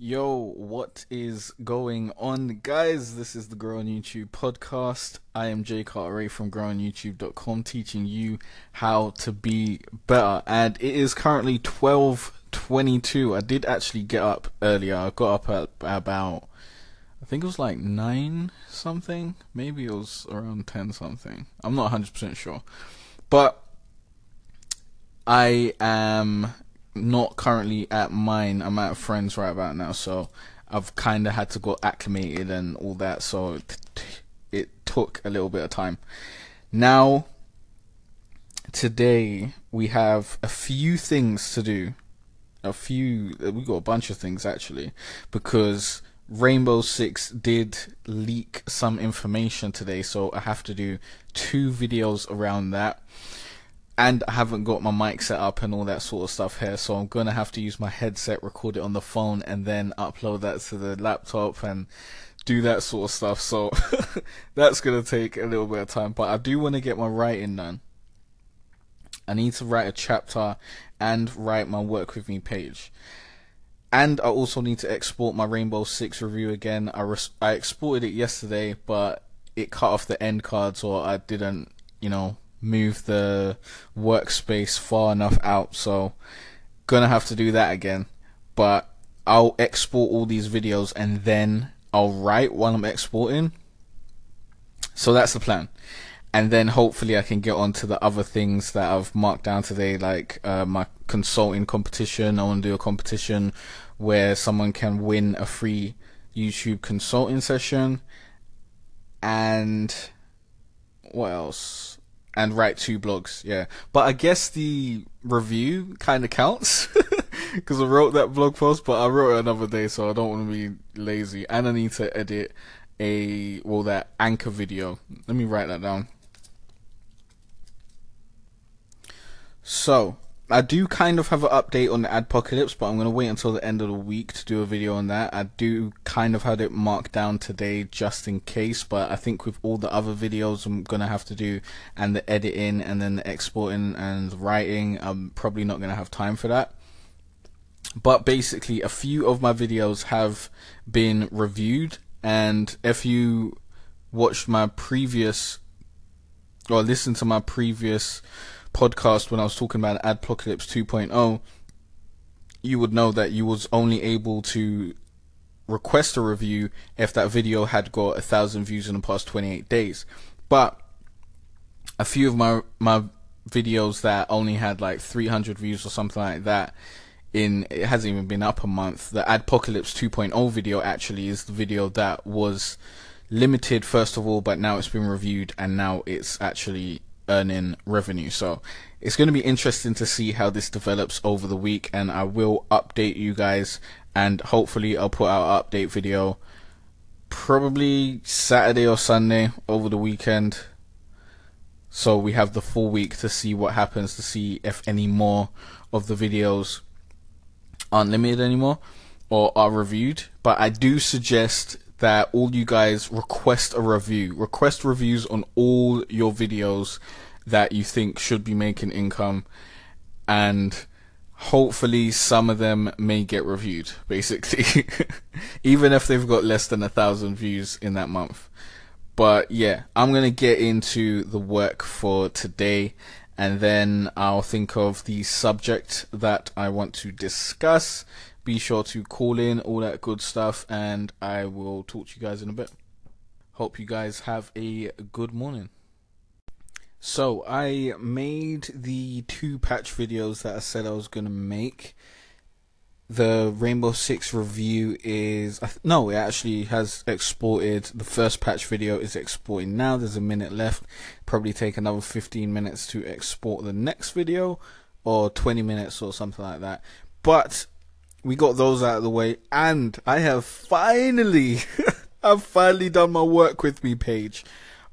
Yo, what is going on, guys? This is the Grow on YouTube podcast. I am Jay Carteret from growonyoutube.com teaching you how to be better. And it is currently 12:22. I did actually get up earlier. I got up at about I think it was like 9 something. Maybe it was around 10 something. I'm not 100% sure. But I am not currently at mine. I'm at friend's right about now, so I've kind of had to go acclimated and all that. So it, it took a little bit of time. Now, today we have a few things to do. A few, we got a bunch of things actually, because Rainbow Six did leak some information today, so I have to do two videos around that and I haven't got my mic set up and all that sort of stuff here, so I'm gonna have to use my headset, record it on the phone, and then upload that to the laptop and do that sort of stuff. So that's gonna take a little bit of time, but I do want to get my writing done. I need to write a chapter and write my work with me page. And I also need to export my Rainbow Six review again. I res- I exported it yesterday, but it cut off the end cards, or I didn't, you know, move the workspace far enough out, so gonna have to do that again. But I'll export all these videos and then I'll write while I'm exporting. So that's the plan. And then hopefully I can get on to the other things that I've marked down today, like uh, my consulting competition. I want to do a competition where someone can win a free YouTube consulting session. And what else? And write two blogs. Yeah, but I guess the review kind of counts because I wrote that blog post, but I wrote it another day, so I don't want to be lazy, and I need to edit a well that anchor video. Let me write that down. So I do kind of have an update on the Adpocalypse, but I'm going to wait until the end of the week to do a video on that. I do kind of had it marked down today just in case, but I think with all the other videos I'm going to have to do and the editing and then the exporting and writing, I'm probably not going to have time for that. But basically, a few of my videos have been reviewed, and if you watched my previous or listened to my previous podcast when I was talking about Adpocalypse 2.0, you would know that you was only able to request a review if that video had got a thousand views in the past 28 days. But a few of my my videos that only had like 300 views or something like that in it hasn't even been up a month. The Adpocalypse 2.0 video actually is the video that was limited first of all, but now it's been reviewed and now it's actually earning revenue. So it's going to be interesting to see how this develops over the week, and I will update you guys. And hopefully, I'll put out an update video probably Saturday or Sunday over the weekend. So we have the full week to see what happens, to see if any more of the videos aren't limited anymore or are reviewed. But I do suggest that all you guys request a review. Request reviews on all your videos that you think should be making income and hopefully some of them may get reviewed basically even if they've got less than a thousand views in that month but yeah i'm gonna get into the work for today and then i'll think of the subject that i want to discuss be sure to call in, all that good stuff, and I will talk to you guys in a bit. Hope you guys have a good morning. So, I made the two patch videos that I said I was going to make. The Rainbow Six review is. No, it actually has exported. The first patch video is exporting now. There's a minute left. Probably take another 15 minutes to export the next video, or 20 minutes or something like that. But we got those out of the way, and I have finally, I've finally done my work with me page.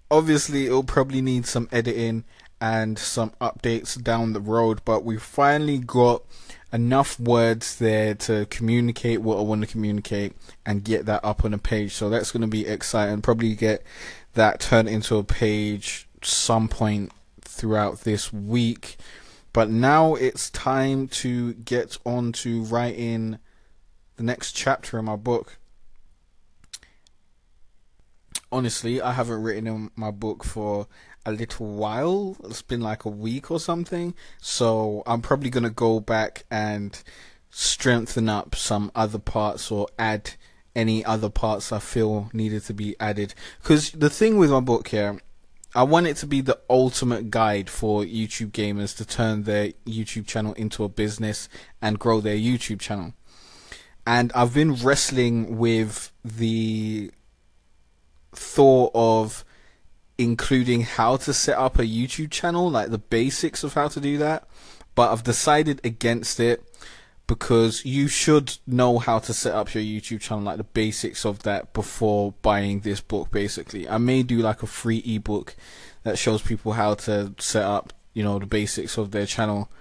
Obviously, it'll probably need some editing and some updates down the road, but we finally got enough words there to communicate what I want to communicate and get that up on a page. So that's going to be exciting. Probably get that turned into a page some point throughout this week. But now it's time to get on to writing the next chapter in my book. Honestly, I haven't written in my book for a little while. It's been like a week or something. So I'm probably going to go back and strengthen up some other parts or add any other parts I feel needed to be added. Because the thing with my book here, I want it to be the ultimate guide for YouTube gamers to turn their YouTube channel into a business and grow their YouTube channel. And I've been wrestling with the thought of including how to set up a YouTube channel, like the basics of how to do that. But I've decided against it because you should know how to set up your YouTube channel, like the basics of that before buying this book. Basically, I may do like a free ebook that shows people how to set up, you know, the basics of their channel,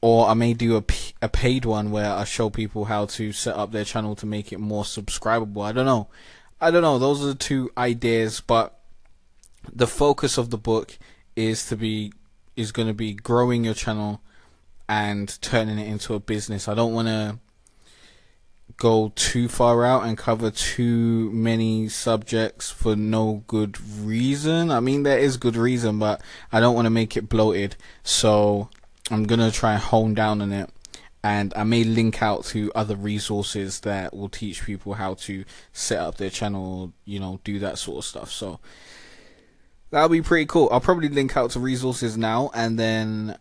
or I may do a, a paid one where I show people how to set up their channel to make it more subscribable. I don't know. I don't know. Those are the two ideas, but the focus of the book is to be is going to be growing your channel and turning it into a business. I don't want to go too far out and cover too many subjects for no good reason. I mean, there is good reason, but I don't want to make it bloated. So I'm going to try and hone down on it. And I may link out to other resources that will teach people how to set up their channel, you know, do that sort of stuff. So that'll be pretty cool. I'll probably link out to resources now and then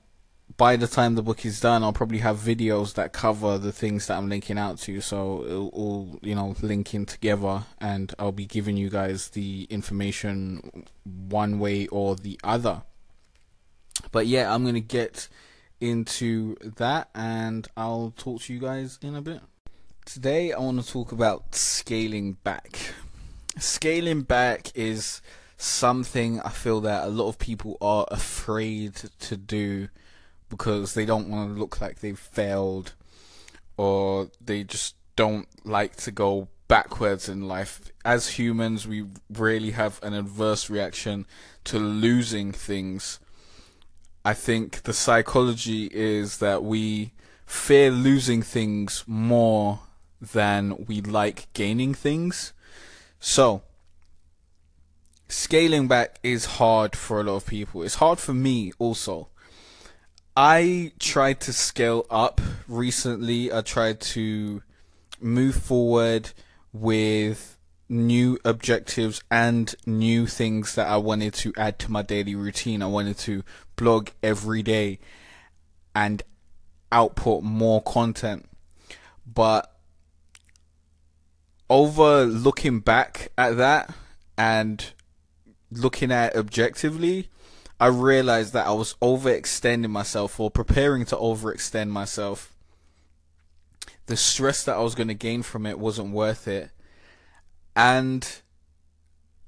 by the time the book is done, I'll probably have videos that cover the things that I'm linking out to. So it'll all, you know, link in together and I'll be giving you guys the information one way or the other. But yeah, I'm going to get into that and I'll talk to you guys in a bit. Today, I want to talk about scaling back. Scaling back is something I feel that a lot of people are afraid to do because they don't want to look like they've failed or they just don't like to go backwards in life. As humans, we really have an adverse reaction to losing things. I think the psychology is that we fear losing things more than we like gaining things. So, scaling back is hard for a lot of people. It's hard for me also. I tried to scale up recently. I tried to move forward with new objectives and new things that I wanted to add to my daily routine. I wanted to blog every day and output more content. But over looking back at that and looking at objectively, I realized that I was overextending myself or preparing to overextend myself. The stress that I was going to gain from it wasn't worth it. And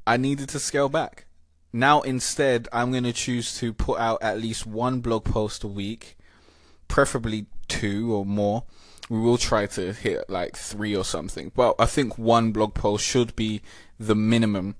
I needed to scale back. Now, instead, I'm going to choose to put out at least one blog post a week, preferably two or more. We will try to hit like three or something. But I think one blog post should be the minimum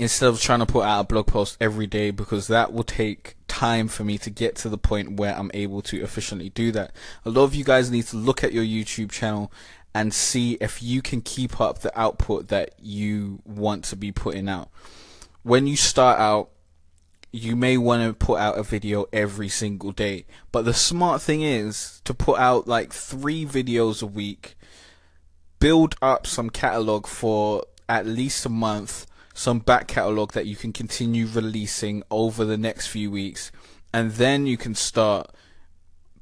instead of trying to put out a blog post every day because that will take time for me to get to the point where I'm able to efficiently do that. A lot of you guys need to look at your YouTube channel and see if you can keep up the output that you want to be putting out. When you start out, you may want to put out a video every single day, but the smart thing is to put out like three videos a week, build up some catalog for at least a month some back catalog that you can continue releasing over the next few weeks, and then you can start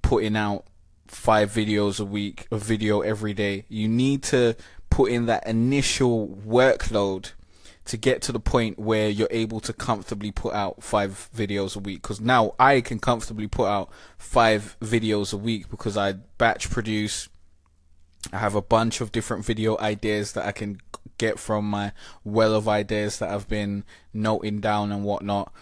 putting out five videos a week, a video every day. You need to put in that initial workload to get to the point where you're able to comfortably put out five videos a week. Because now I can comfortably put out five videos a week because I batch produce. I have a bunch of different video ideas that I can get from my well of ideas that I've been noting down and whatnot.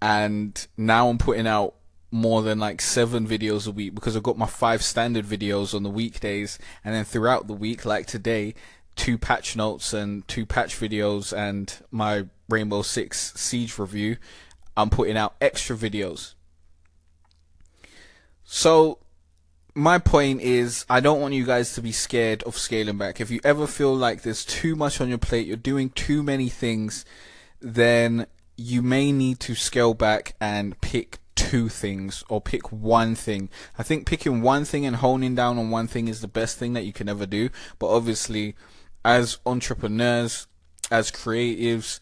And now I'm putting out more than like seven videos a week because I've got my five standard videos on the weekdays, and then throughout the week, like today, two patch notes and two patch videos, and my Rainbow Six Siege review. I'm putting out extra videos. So my point is, I don't want you guys to be scared of scaling back. If you ever feel like there's too much on your plate, you're doing too many things, then you may need to scale back and pick two things or pick one thing. I think picking one thing and honing down on one thing is the best thing that you can ever do. But obviously, as entrepreneurs, as creatives,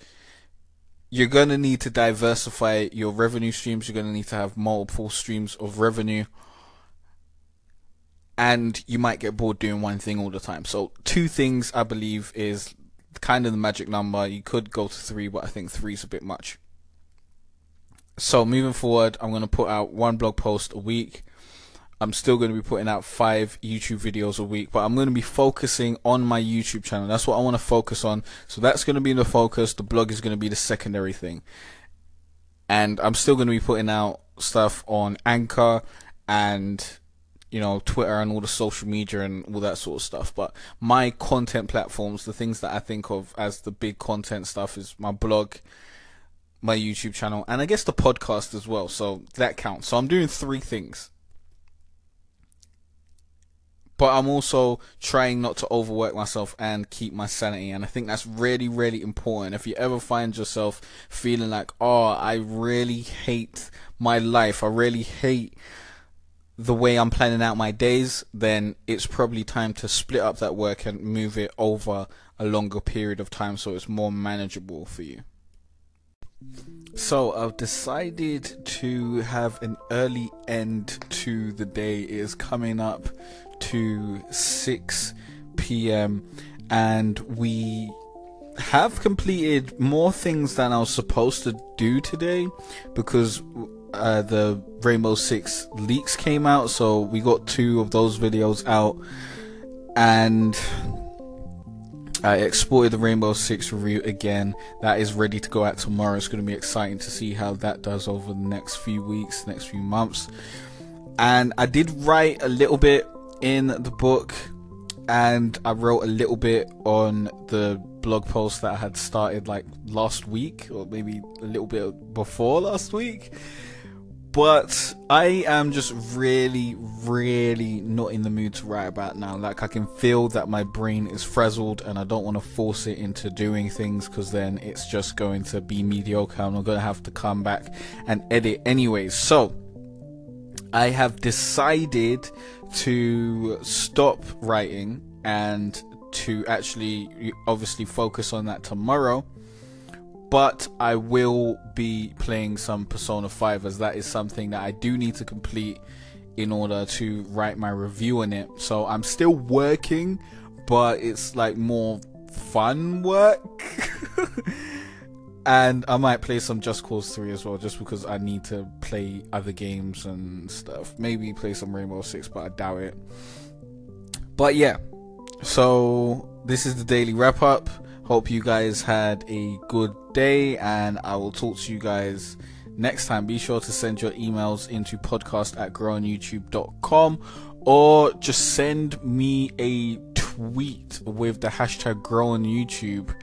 you're going to need to diversify your revenue streams. You're going to need to have multiple streams of revenue. And you might get bored doing one thing all the time. So, two things I believe is kind of the magic number. You could go to three, but I think three is a bit much. So, moving forward, I'm going to put out one blog post a week. I'm still going to be putting out five YouTube videos a week, but I'm going to be focusing on my YouTube channel. That's what I want to focus on. So that's going to be the focus. The blog is going to be the secondary thing. And I'm still going to be putting out stuff on Anchor and, you know, Twitter and all the social media and all that sort of stuff. But my content platforms, the things that I think of as the big content stuff is my blog, my YouTube channel, and I guess the podcast as well. So that counts. So I'm doing three things but I'm also trying not to overwork myself and keep my sanity. And I think that's really, really important. If you ever find yourself feeling like, oh, I really hate my life, I really hate the way I'm planning out my days, then it's probably time to split up that work and move it over a longer period of time so it's more manageable for you. So I've decided to have an early end to the day. It is coming up to 6 p.m. and we have completed more things than I was supposed to do today because uh, the Rainbow Six leaks came out, so we got two of those videos out, and I exported the Rainbow Six review again. That is ready to go out tomorrow. It's going to be exciting to see how that does over the next few weeks, next few months. And I did write a little bit in the book, and I wrote a little bit on the blog post that I had started like last week, or maybe a little bit before last week. But I am just really, really not in the mood to write about now. Like, I can feel that my brain is frazzled and I don't want to force it into doing things because then it's just going to be mediocre I'm going to have to come back and edit anyways. So, I have decided to stop writing and to actually obviously focus on that tomorrow. But I will be playing some Persona 5 as that is something that I do need to complete in order to write my review on it. So I'm still working, but it's like more fun work. and I might play some Just Cause 3 as well, just because I need to play other games and stuff. Maybe play some Rainbow Six, but I doubt it. But yeah, so this is the daily wrap up. Hope you guys had a good day, and I will talk to you guys next time. Be sure to send your emails into podcast at growonyoutube.com or just send me a tweet with the hashtag growonyoutube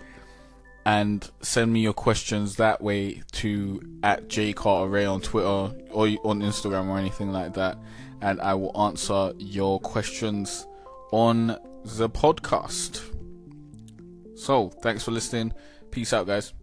and send me your questions that way to at jcarterray on Twitter or on Instagram or anything like that, and I will answer your questions on the podcast. So, thanks for listening. Peace out, guys.